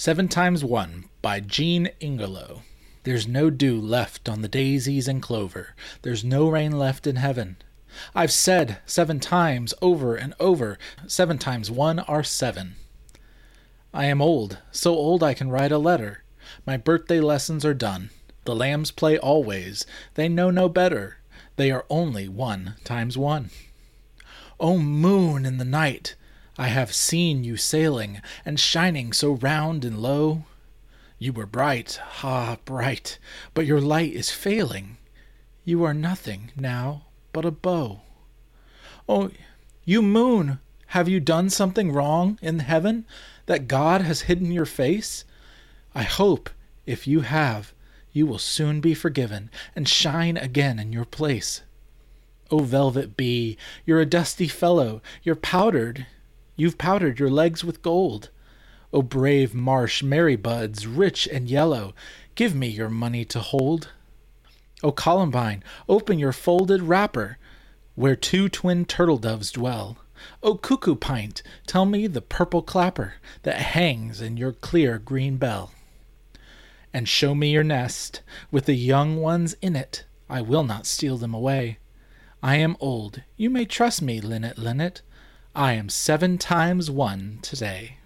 Seven Times One by Jean Ingelow. There's no dew left on the daisies and clover. There's no rain left in heaven. I've said seven times over and over, seven times one are seven. I am old, so old I can write a letter. My birthday lessons are done. The lambs play always, they know no better. They are only one times one. O moon in the night, I have seen you sailing, and shining so round and low. You were bright, ah, bright, but your light is failing. You are nothing now but a bow. Oh, you moon, have you done something wrong in heaven that God has hidden your face? I hope, if you have, you will soon be forgiven and shine again in your place. O velvet bee, you're a dusty fellow, you're powdered, You've powdered your legs with gold. O brave marsh marybuds, rich and yellow, give me your money to hold. O columbine, open your folded wrapper, where two twin turtle doves dwell. O cuckoo pint, tell me the purple clapper that hangs in your clear green bell. And show me your nest, with the young ones in it. I will not steal them away. I am old, you may trust me, linnet, linnet. I am seven times one today.